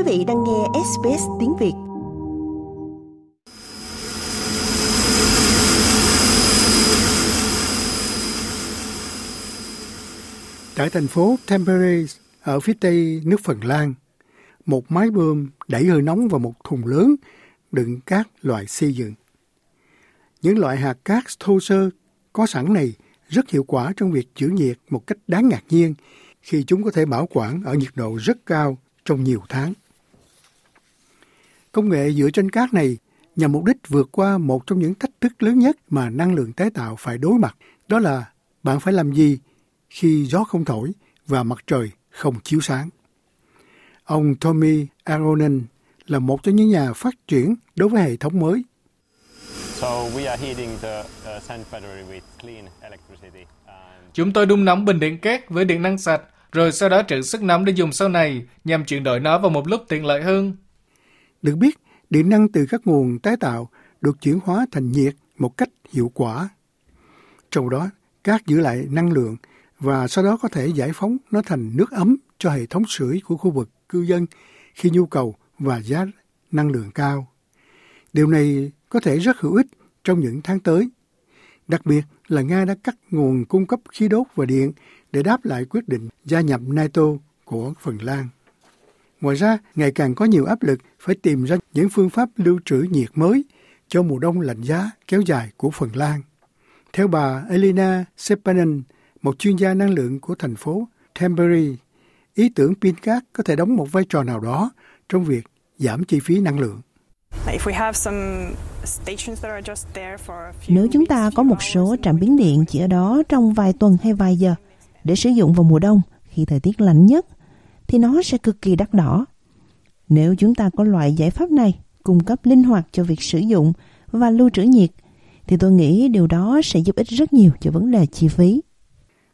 Quý vị đang nghe SBS tiếng Việt. Tại thành phố Tampere ở phía tây nước Phần Lan, một máy bơm đẩy hơi nóng vào một thùng lớn đựng các loại xây dựng. Những loại hạt cát thô sơ có sẵn này rất hiệu quả trong việc giữ nhiệt một cách đáng ngạc nhiên khi chúng có thể bảo quản ở nhiệt độ rất cao trong nhiều tháng. Công nghệ dựa trên cát này nhằm mục đích vượt qua một trong những thách thức lớn nhất mà năng lượng tái tạo phải đối mặt, đó là bạn phải làm gì khi gió không thổi và mặt trời không chiếu sáng. Ông Tommy Aronen là một trong những nhà phát triển đối với hệ thống mới. Chúng tôi đun nóng bình điện cát với điện năng sạch, rồi sau đó trữ sức nóng để dùng sau này nhằm chuyển đổi nó vào một lúc tiện lợi hơn. Được biết, điện năng từ các nguồn tái tạo được chuyển hóa thành nhiệt một cách hiệu quả. Trong đó, cát giữ lại năng lượng và sau đó có thể giải phóng nó thành nước ấm cho hệ thống sưởi của khu vực cư dân khi nhu cầu và giá năng lượng cao. Điều này có thể rất hữu ích trong những tháng tới. Đặc biệt là Nga đã cắt nguồn cung cấp khí đốt và điện để đáp lại quyết định gia nhập NATO của Phần Lan. Ngoài ra, ngày càng có nhiều áp lực phải tìm ra những phương pháp lưu trữ nhiệt mới cho mùa đông lạnh giá kéo dài của Phần Lan. Theo bà Elina Sepanen, một chuyên gia năng lượng của thành phố Tampere, ý tưởng pin cát có thể đóng một vai trò nào đó trong việc giảm chi phí năng lượng. Nếu chúng ta có một số trạm biến điện chỉ ở đó trong vài tuần hay vài giờ để sử dụng vào mùa đông khi thời tiết lạnh nhất, thì nó sẽ cực kỳ đắt đỏ. Nếu chúng ta có loại giải pháp này cung cấp linh hoạt cho việc sử dụng và lưu trữ nhiệt, thì tôi nghĩ điều đó sẽ giúp ích rất nhiều cho vấn đề chi phí.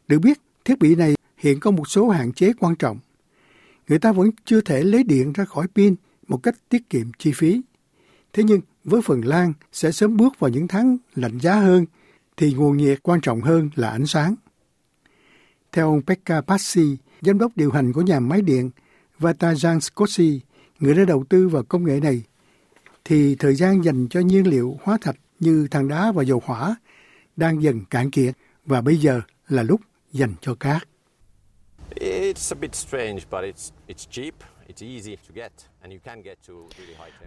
Được biết, thiết bị này hiện có một số hạn chế quan trọng. Người ta vẫn chưa thể lấy điện ra khỏi pin một cách tiết kiệm chi phí. Thế nhưng với Phần Lan sẽ sớm bước vào những tháng lạnh giá hơn thì nguồn nhiệt quan trọng hơn là ánh sáng. Theo ông Pekka Passi, giám đốc điều hành của nhà máy điện Vatajan Scosi, người đã đầu tư vào công nghệ này, thì thời gian dành cho nhiên liệu hóa thạch như than đá và dầu hỏa đang dần cạn kiệt và bây giờ là lúc dành cho cát. It's a bit strange, but it's, it's cheap.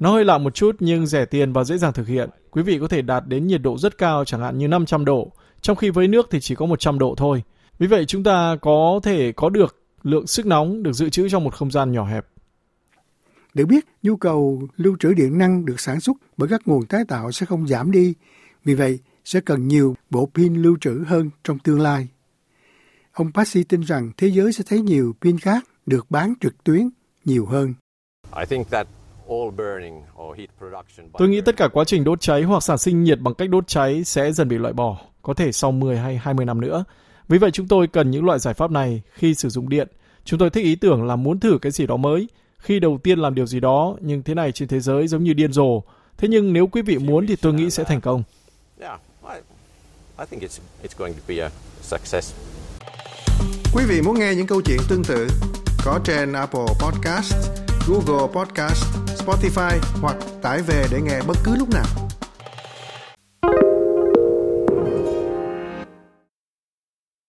Nó hơi lạ một chút nhưng rẻ tiền và dễ dàng thực hiện. Quý vị có thể đạt đến nhiệt độ rất cao chẳng hạn như 500 độ, trong khi với nước thì chỉ có 100 độ thôi. Vì vậy chúng ta có thể có được lượng sức nóng được dự trữ trong một không gian nhỏ hẹp. Được biết, nhu cầu lưu trữ điện năng được sản xuất bởi các nguồn tái tạo sẽ không giảm đi. Vì vậy, sẽ cần nhiều bộ pin lưu trữ hơn trong tương lai. Ông Passy tin rằng thế giới sẽ thấy nhiều pin khác được bán trực tuyến nhiều hơn. Tôi nghĩ tất cả quá trình đốt cháy hoặc sản sinh nhiệt bằng cách đốt cháy sẽ dần bị loại bỏ, có thể sau 10 hay 20 năm nữa. Vì vậy chúng tôi cần những loại giải pháp này khi sử dụng điện. Chúng tôi thích ý tưởng là muốn thử cái gì đó mới. Khi đầu tiên làm điều gì đó, nhưng thế này trên thế giới giống như điên rồ. Thế nhưng nếu quý vị muốn thì tôi nghĩ sẽ thành công. Quý vị muốn nghe những câu chuyện tương tự có trên Apple Podcast, Google Podcast, Spotify hoặc tải về để nghe bất cứ lúc nào.